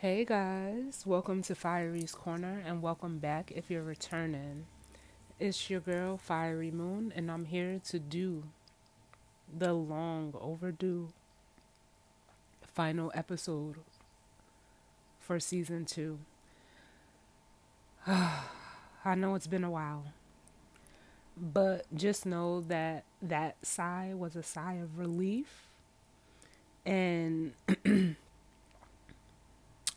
Hey guys, welcome to Fiery's Corner and welcome back if you're returning. It's your girl Fiery Moon and I'm here to do the long overdue final episode for season 2. I know it's been a while. But just know that that sigh was a sigh of relief and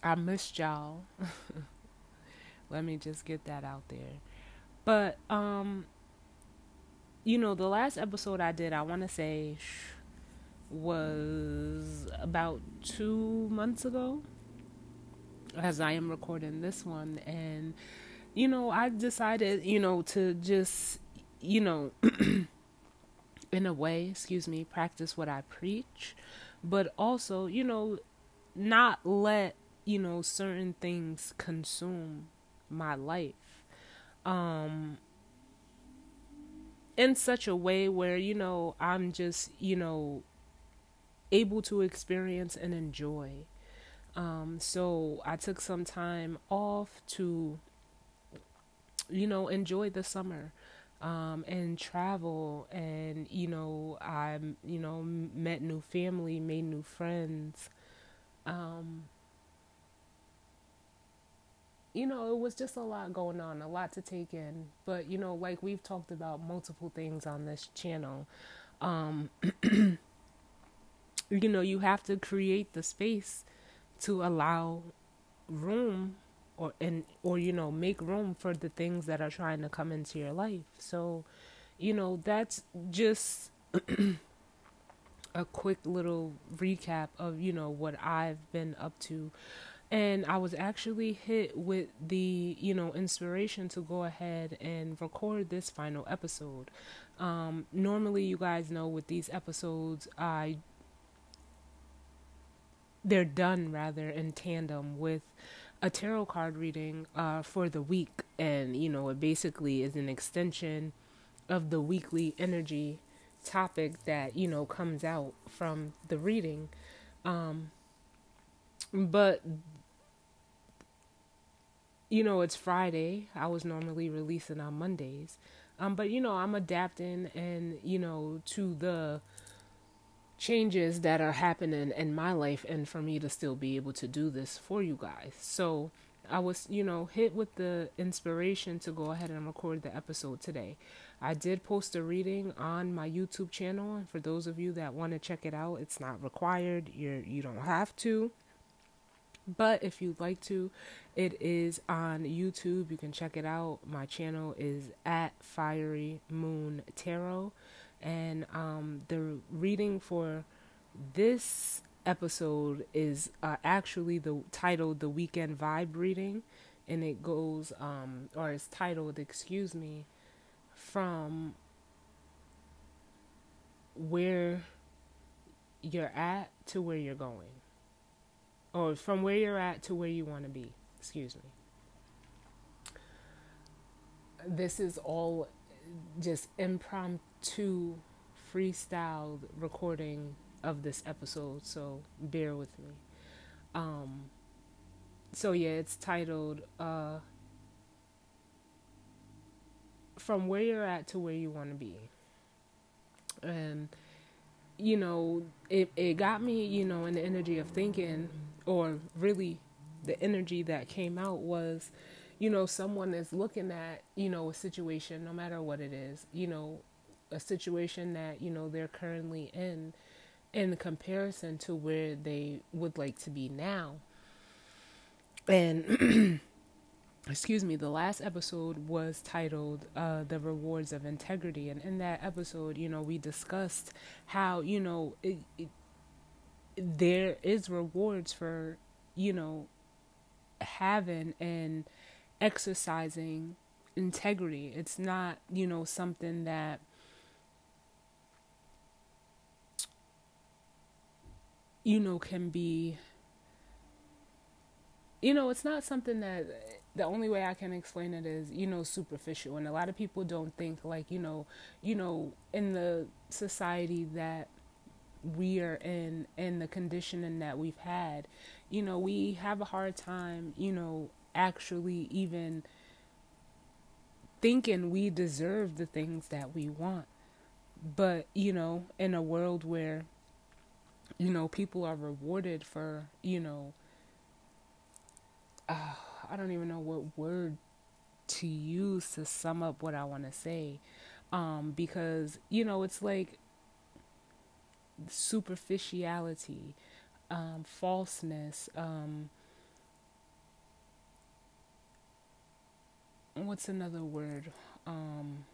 I missed y'all. Let me just get that out there. But um you know, the last episode I did, I want to say was about 2 months ago as I am recording this one and you know, I decided, you know, to just you know, in a way, excuse me, practice what I preach, but also, you know, not let you know certain things consume my life. Um in such a way where you know I'm just you know able to experience and enjoy. Um so I took some time off to you know enjoy the summer um, and travel and you know I you know met new family made new friends. Um, you know, it was just a lot going on, a lot to take in. But, you know, like we've talked about multiple things on this channel, um, you know, you have to create the space to allow room or and or you know make room for the things that are trying to come into your life so you know that's just a quick little recap of you know what I've been up to and I was actually hit with the you know inspiration to go ahead and record this final episode. Um, normally, you guys know with these episodes, I they're done rather in tandem with a tarot card reading uh, for the week, and you know it basically is an extension of the weekly energy topic that you know comes out from the reading. Um, but you know, it's Friday. I was normally releasing on Mondays. Um, but you know, I'm adapting and, you know, to the changes that are happening in my life and for me to still be able to do this for you guys. So I was, you know, hit with the inspiration to go ahead and record the episode today. I did post a reading on my YouTube channel, and for those of you that want to check it out, it's not required. You're you don't have to. But if you'd like to, it is on YouTube. You can check it out. My channel is at Fiery Moon Tarot. And um, the reading for this episode is uh, actually the titled The Weekend Vibe Reading. And it goes, um, or it's titled, excuse me, from where you're at to where you're going or from where you're at to where you want to be. Excuse me. This is all just impromptu, freestyled recording of this episode, so bear with me. Um, so yeah, it's titled uh, "From Where You're At to Where You Want to Be," and you know, it it got me, you know, in the energy of thinking or really the energy that came out was you know someone is looking at you know a situation no matter what it is you know a situation that you know they're currently in in comparison to where they would like to be now. And excuse me the last episode was titled uh, the rewards of integrity. And in that episode you know we discussed how you know it, it there is rewards for you know having and exercising integrity it's not you know something that you know can be you know it's not something that the only way I can explain it is, you know, superficial. And a lot of people don't think like, you know, you know, in the society that we are in and the conditioning that we've had you know, we have a hard time, you know, actually even thinking we deserve the things that we want. But, you know, in a world where, you know, people are rewarded for, you know, uh, I don't even know what word to use to sum up what I want to say. Um, because, you know, it's like superficiality, um, falseness, um, what's another word? Um,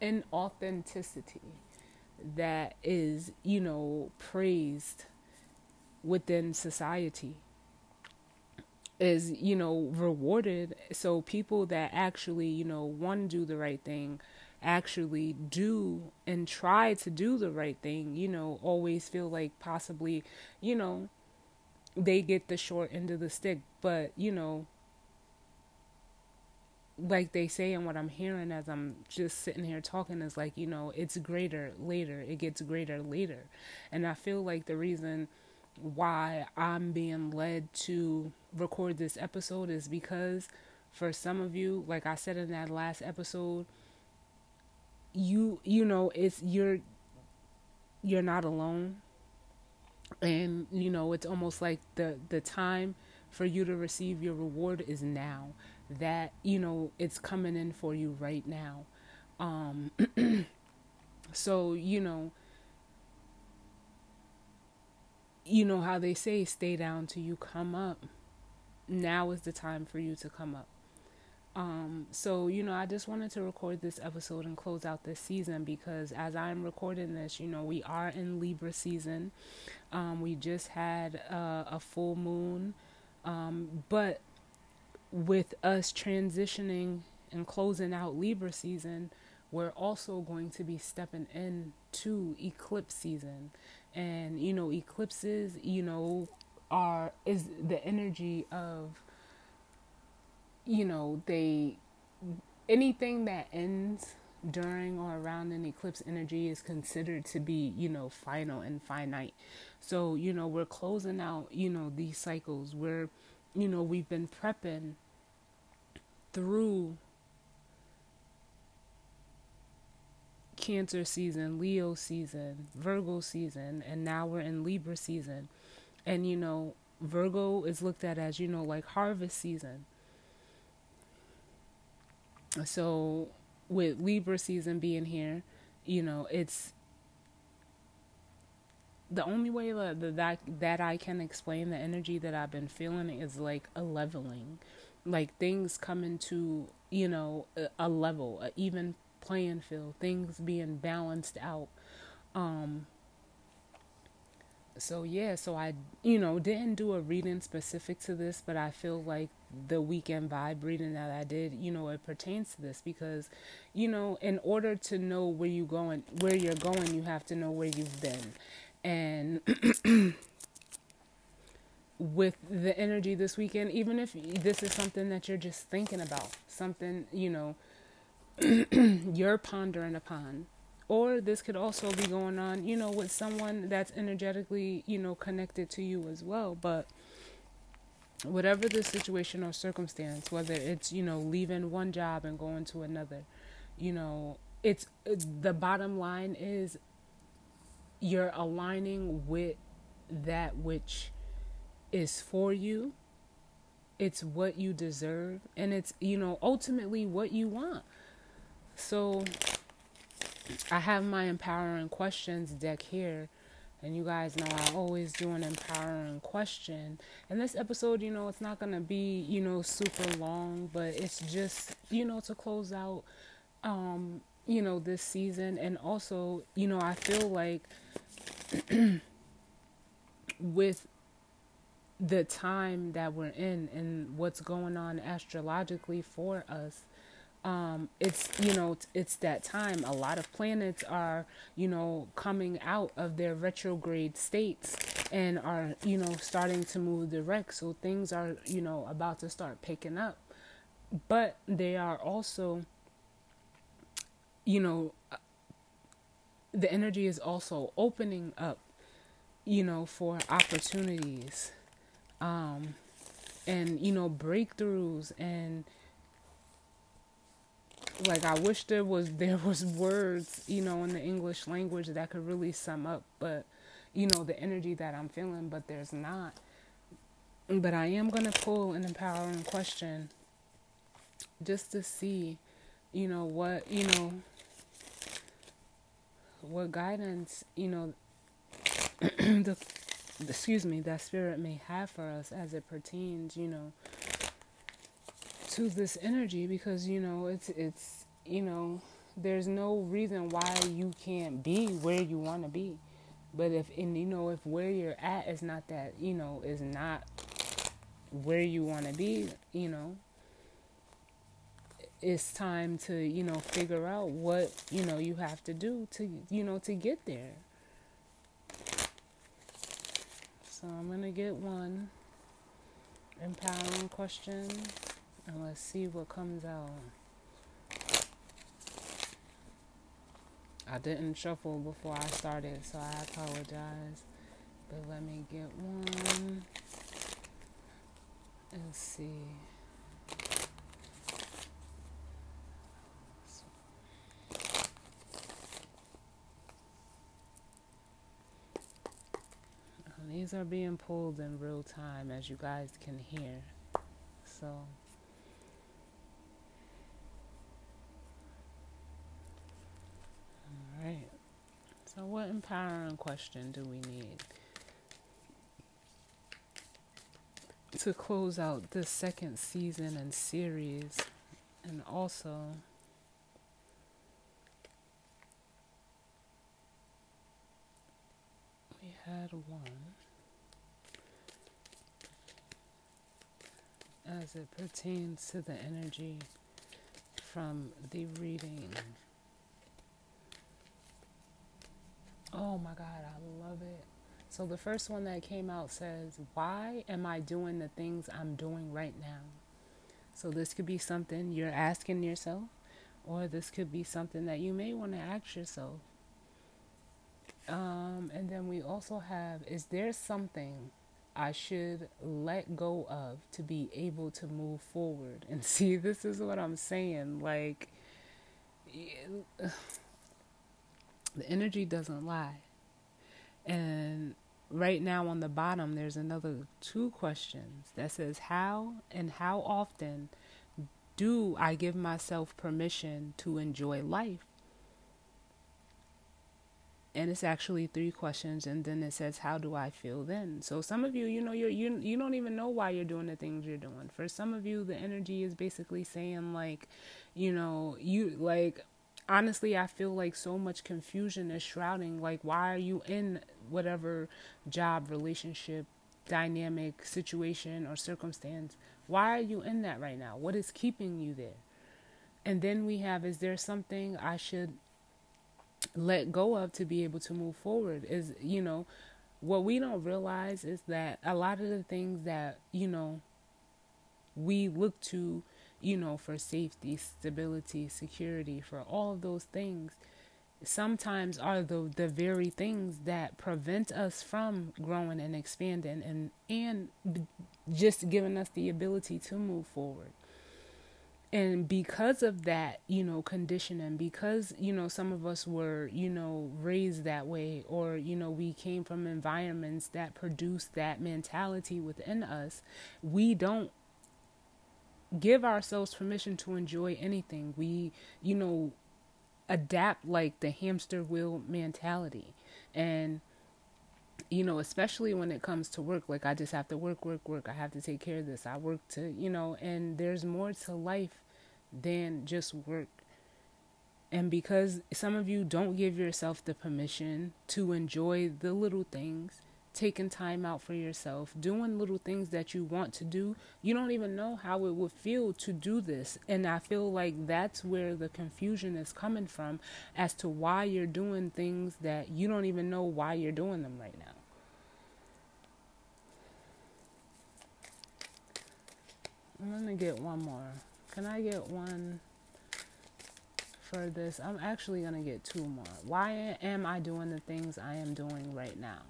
inauthenticity that is, you know, praised within society is, you know, rewarded. So people that actually, you know, want to do the right thing actually do and try to do the right thing, you know, always feel like possibly, you know, they get the short end of the stick. But, you know, like they say and what I'm hearing as I'm just sitting here talking is like, you know, it's greater later. It gets greater later. And I feel like the reason why I'm being led to record this episode is because for some of you, like I said in that last episode, you you know it's you're you're not alone. And you know it's almost like the the time for you to receive your reward is now. That you know it's coming in for you right now. Um so you know you know how they say stay down till you come up now is the time for you to come up um, so, you know, I just wanted to record this episode and close out this season because as I'm recording this, you know, we are in Libra season. Um, we just had uh, a full moon. Um, but with us transitioning and closing out Libra season, we're also going to be stepping into eclipse season. And, you know, eclipses, you know, are is the energy of you know, they anything that ends during or around an eclipse energy is considered to be, you know, final and finite. So, you know, we're closing out, you know, these cycles. We're, you know, we've been prepping through Cancer season, Leo season, Virgo season, and now we're in Libra season. And, you know, Virgo is looked at as, you know, like harvest season. So with Libra season being here, you know, it's the only way that that that I can explain the energy that I've been feeling is like a leveling, like things coming to you know a, a level, a even playing field, things being balanced out. Um, so yeah, so I you know didn't do a reading specific to this, but I feel like the weekend vibe reading that I did, you know, it pertains to this because, you know, in order to know where you going, where you're going, you have to know where you've been, and with the energy this weekend, even if this is something that you're just thinking about, something you know you're pondering upon or this could also be going on, you know, with someone that's energetically, you know, connected to you as well. But whatever the situation or circumstance, whether it's, you know, leaving one job and going to another, you know, it's the bottom line is you're aligning with that which is for you. It's what you deserve and it's, you know, ultimately what you want. So I have my empowering questions deck here. And you guys know I always do an empowering question. And this episode, you know, it's not going to be, you know, super long, but it's just, you know, to close out, um, you know, this season. And also, you know, I feel like with the time that we're in and what's going on astrologically for us, um, it's you know it's that time. A lot of planets are you know coming out of their retrograde states and are you know starting to move direct so things are you know about to start picking up. But they are also you know, the energy is also opening up, you know, for opportunities, um, and you know, breakthroughs and like I wish there was there was words, you know, in the English language that could really sum up, but you know, the energy that I'm feeling, but there's not. But I am gonna pull an empowering question just to see, you know, what you know what guidance, you know, the excuse me, that spirit may have for us as it pertains, you know, to this energy because you know it's it's you know there's no reason why you can't be where you want to be. But if and you know if where you're at is not that you know is not where you want to be you know it's time to you know figure out what you know you have to do to you know to get there. So i'm gonna get one empowering question and let's see what comes out. I didn't shuffle before I started, so I apologize. But let me get one. Let's see. These are being pulled in real time, as you guys can hear. So. Right. So, what empowering question do we need to close out this second season and series? And also, we had one as it pertains to the energy from the reading. Oh my God, I love it. So the first one that came out says, Why am I doing the things I'm doing right now? So this could be something you're asking yourself, or this could be something that you may want to ask yourself. Um, and then we also have, Is there something I should let go of to be able to move forward? And see, this is what I'm saying. Like, the energy doesn't lie. And right now on the bottom, there's another two questions that says, How and how often do I give myself permission to enjoy life? and it's actually three questions and then it says how do i feel then so some of you you know you're you, you don't even know why you're doing the things you're doing for some of you the energy is basically saying like you know you like honestly, I feel like so much confusion is shrouding. Like, why are you in whatever job, relationship, dynamic, situation, or circumstance? Why are you in that right now? What is keeping you there? And then we have, is there something I should let go of to be able to move forward? Is, you know, what we don't realize is that a lot of the things that, you know, we look to you know, for safety, stability, security, for all those things, sometimes are the the very things that prevent us from growing and expanding and and just giving us the ability to move forward. And because of that, you know, conditioning, because, you know, some of us were, you know, raised that way, or, you know, we came from environments that produce that mentality within us, we don't give ourselves permission to enjoy anything. We, you know, adapt like the hamster wheel mentality. And, you know, especially when it comes to work, like I just have to work, work, work. I have to take care of this. I work to, you know, and there's more to life than just work. And because some of you don't give yourself the permission to enjoy the little things, taking time out for yourself, doing little things that you want to do. You don't even know how it would feel to do this. And I feel like that's where the confusion is coming from as to why you're doing things that you don't even know why you're doing them right now. I'm going to get one more. Can I get one for this. I'm actually going to get two more. Why am I doing the things I am doing right now?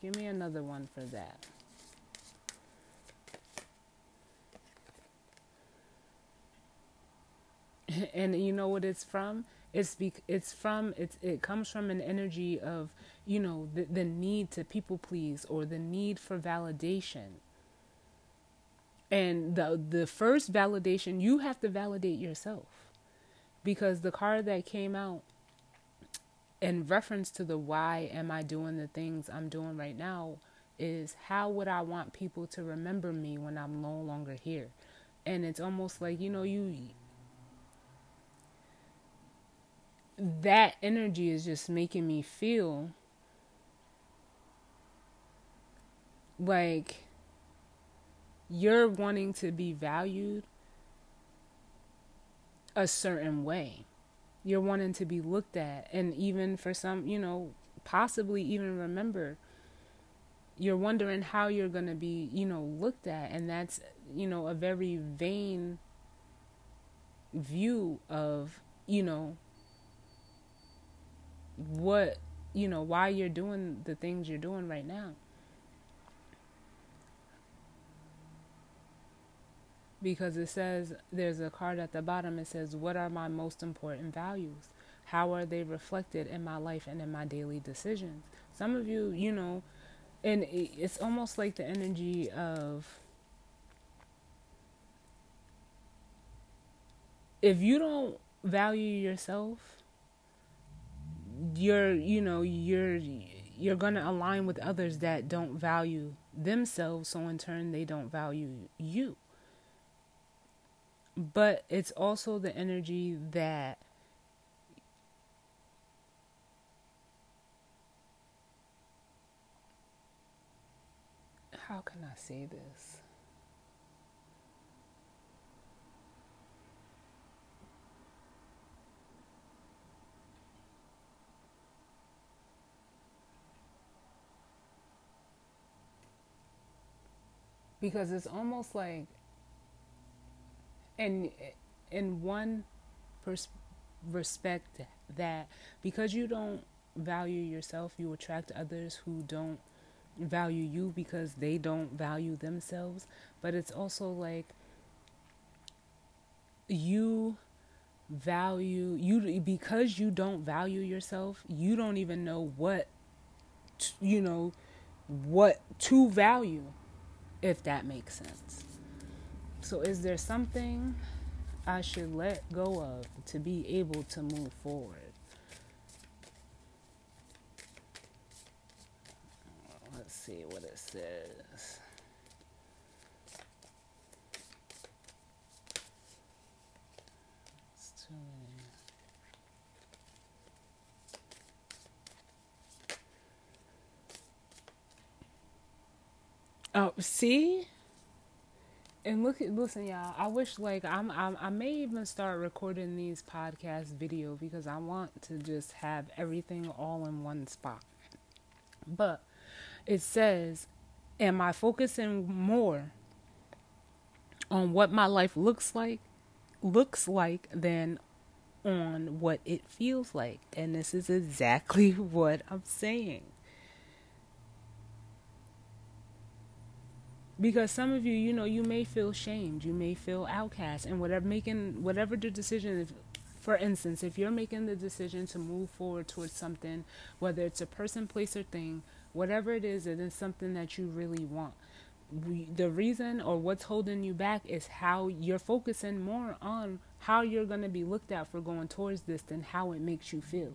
Give me another one for that. and you know what it's from? It's be, it's from it's it comes from an energy of you know the the need to people please or the need for validation. And the the first validation you have to validate yourself. Because the card that came out in reference to the why am I doing the things I'm doing right now is how would I want people to remember me when I'm no longer here? And it's almost like, you know, you that energy is just making me feel like you're wanting to be valued a certain way. You're wanting to be looked at, and even for some, you know, possibly even remember. You're wondering how you're going to be, you know, looked at, and that's, you know, a very vain view of, you know, what you know why you're doing the things you're doing right now because it says there's a card at the bottom it says what are my most important values? How are they reflected in my life and in my daily decisions? Some of you you know and it's almost like the energy of if you don't value yourself you're you know you're you're going to align with others that don't value themselves so in turn they don't value you but it's also the energy that how can I say this? because it's almost like in in one pers- respect that because you don't value yourself you attract others who don't value you because they don't value themselves but it's also like you value you because you don't value yourself you don't even know what you know what to value if that makes sense. So, is there something I should let go of to be able to move forward? Let's see what it says. Oh, see? And look at listen, y'all. I wish like I'm, I'm I may even start recording these podcast video because I want to just have everything all in one spot. But it says, am I focusing more on what my life looks like looks like than on what it feels like? And this is exactly what I'm saying. Because some of you you know you may feel shamed you may feel outcast and whatever making whatever the decision is for instance if you're making the decision to move forward towards something whether it's a person place or thing whatever it is it is something that you really want. We, the reason or what's holding you back is how you're focusing more on how you're going to be looked at for going towards this than how it makes you feel.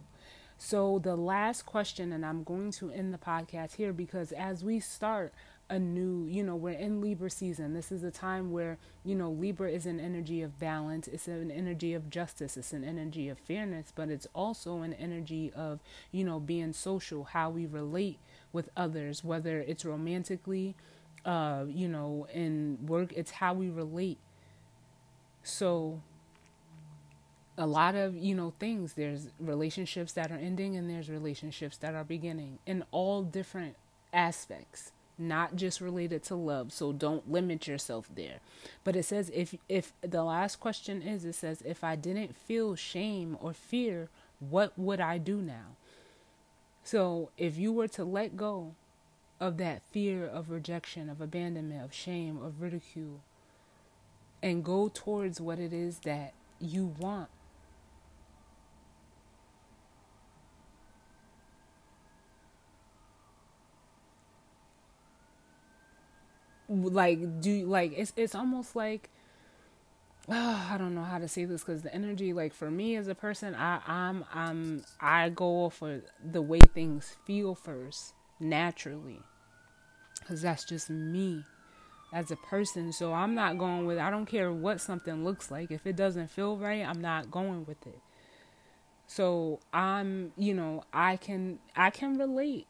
So the last question and i'm going to end the podcast here because as we start a new, you know, we're in Libra season. This is a time where, you know, Libra is an energy of balance, it's an energy of justice, it's an energy of fairness, but it's also an energy of, you know, being social, how we relate with others, whether it's romantically, uh, you know, in work, it's how we relate. So, a lot of you know things there's relationships that are ending and there's relationships that are beginning in all different aspects not just related to love. So don't limit yourself there. But it says if if the last question is it says if I didn't feel shame or fear, what would I do now? So if you were to let go of that fear of rejection, of abandonment, of shame, of ridicule, and go towards what it is that you want like do like it's it's almost like oh, I don't know how to say this because the energy like for me as a person I I'm I'm I go for the way things feel first naturally. Because that's just me as a person. So I'm not going with I don't care what something looks like. If it doesn't feel right I'm not going with it. So I'm you know I can I can relate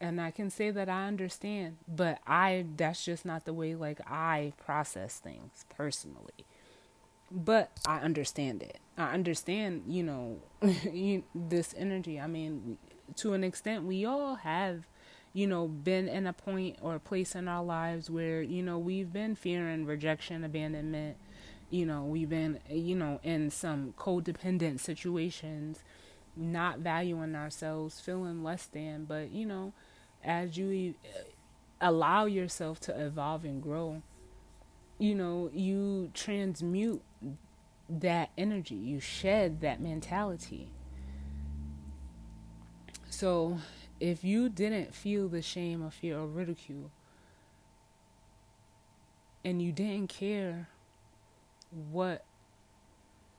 and I can say that I understand, but I that's just not the way like I process things personally. But I understand it. I understand, you know, this energy. I mean, to an extent we all have you know been in a point or a place in our lives where you know we've been fearing rejection, abandonment, you know, we've been you know in some codependent situations not valuing ourselves, feeling less than, but you know, as you allow yourself to evolve and grow, you know, you transmute that energy, you shed that mentality. So, if you didn't feel the shame or fear or ridicule, and you didn't care what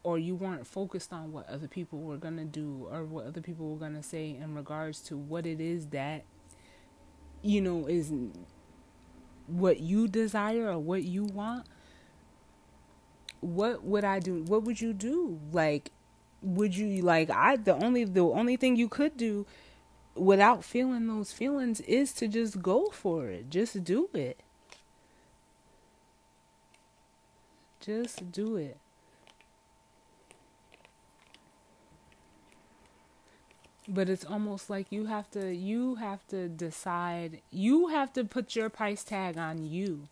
or you weren't focused on what other people were going to do or what other people were going to say in regards to what it is that you know, is what you desire or what you want, what would I do? What would you do? Like, would you like I the only the only thing you could do without feeling those feelings is to just go for it. Just do it. Just do it. But it's almost like you have to you have to decide you have to put your price tag on you.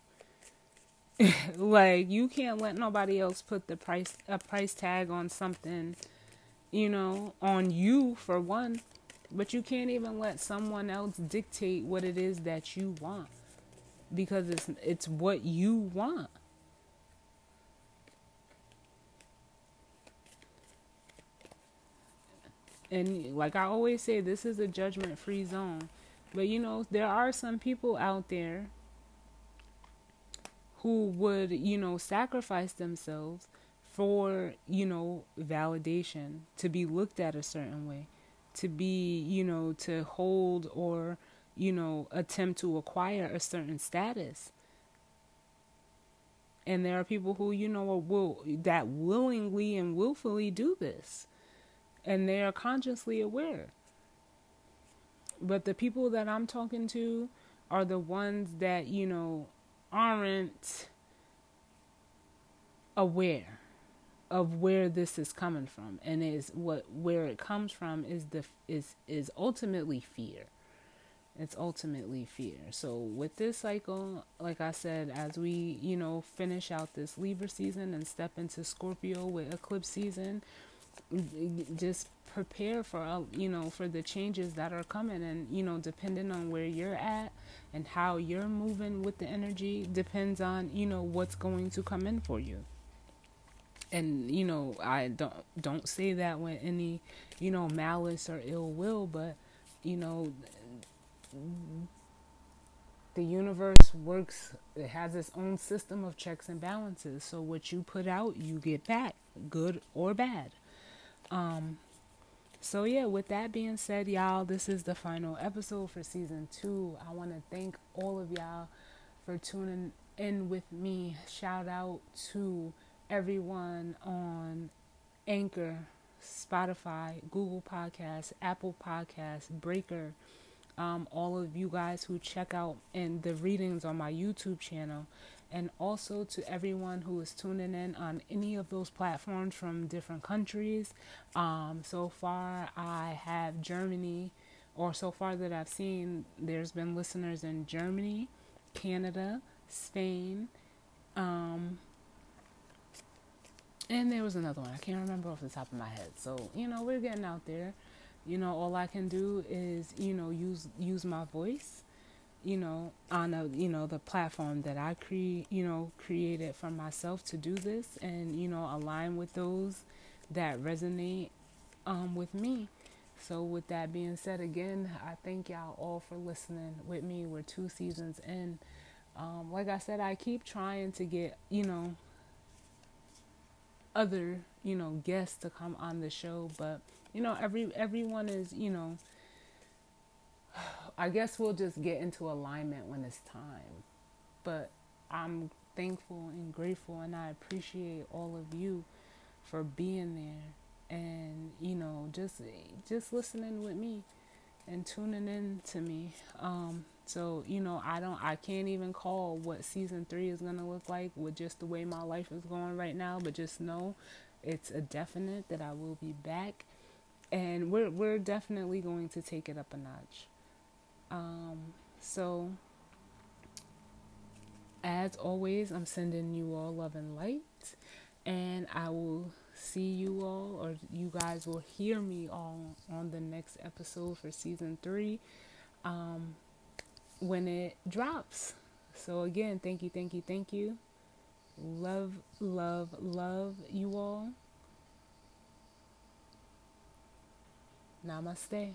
Like you can't let nobody else put the price a price tag on something you know on you for one. But you can't even let someone else dictate what it is that you want because it's it's what you want and like I always say, this is a judgment free zone. But you know, there are some people out there who would, you know, sacrifice themselves for, you know, validation, to be looked at a certain way, to be, you know, to hold or, you know, attempt to acquire a certain status. And there are people who, you know, will that willingly and willfully do this and they are consciously aware. But the people that I'm talking to are the ones that, you know, aren't aware of where this is coming from. And is what where it comes from is the is is ultimately fear. It's ultimately fear. So with this cycle like i said as we you know finish out this libra season and step into scorpio with eclipse season just prepare for uh, you know for the changes that are coming and you know depending on where you're at and how you're moving with the energy depends on you know what's going to come in for you. And you know i don't don't say that with any you know malice or ill will but you know the universe works it has its own system of checks and balances. So what you put out you get back good or bad um, so yeah, with that being said, y'all, this is the final episode for season two. I want to thank all of y'all for tuning in with me. Shout out to everyone on Anchor, Spotify, Google Podcasts, Apple Podcasts, Breaker. Um, all of you guys who check out and the readings on my YouTube channel and also to everyone who is tuning in on any of those platforms from different countries. Um, so far, I have Germany, or so far that I've seen, there's been listeners in Germany, Canada, Spain, um, and there was another one. I can't remember off the top of my head. So, you know, we're getting out there. You know, all I can do is, you know, use use my voice, you know, on a, you know, the platform that I create, you know, created for myself to do this and, you know, align with those that resonate um with me. So with that being said again, I thank y'all all for listening with me. We're two seasons in. Um, like I said, I keep trying to get, you know, other you know guests to come on the show but you know every everyone is you know i guess we'll just get into alignment when it's time but i'm thankful and grateful and i appreciate all of you for being there and you know just just listening with me and tuning in to me um so, you know, I don't I can't even call what season 3 is to look like with just the way my life is going right now, but just know it's a definite that I will be back and we're we're definitely going to take it up a notch. Um so as always, I'm sending you all love and light and I will see you all or you guys will hear me all on the next episode for season 3. Um when it drops. So, again, thank you, thank you, thank you. Love, love, love you all. Namaste.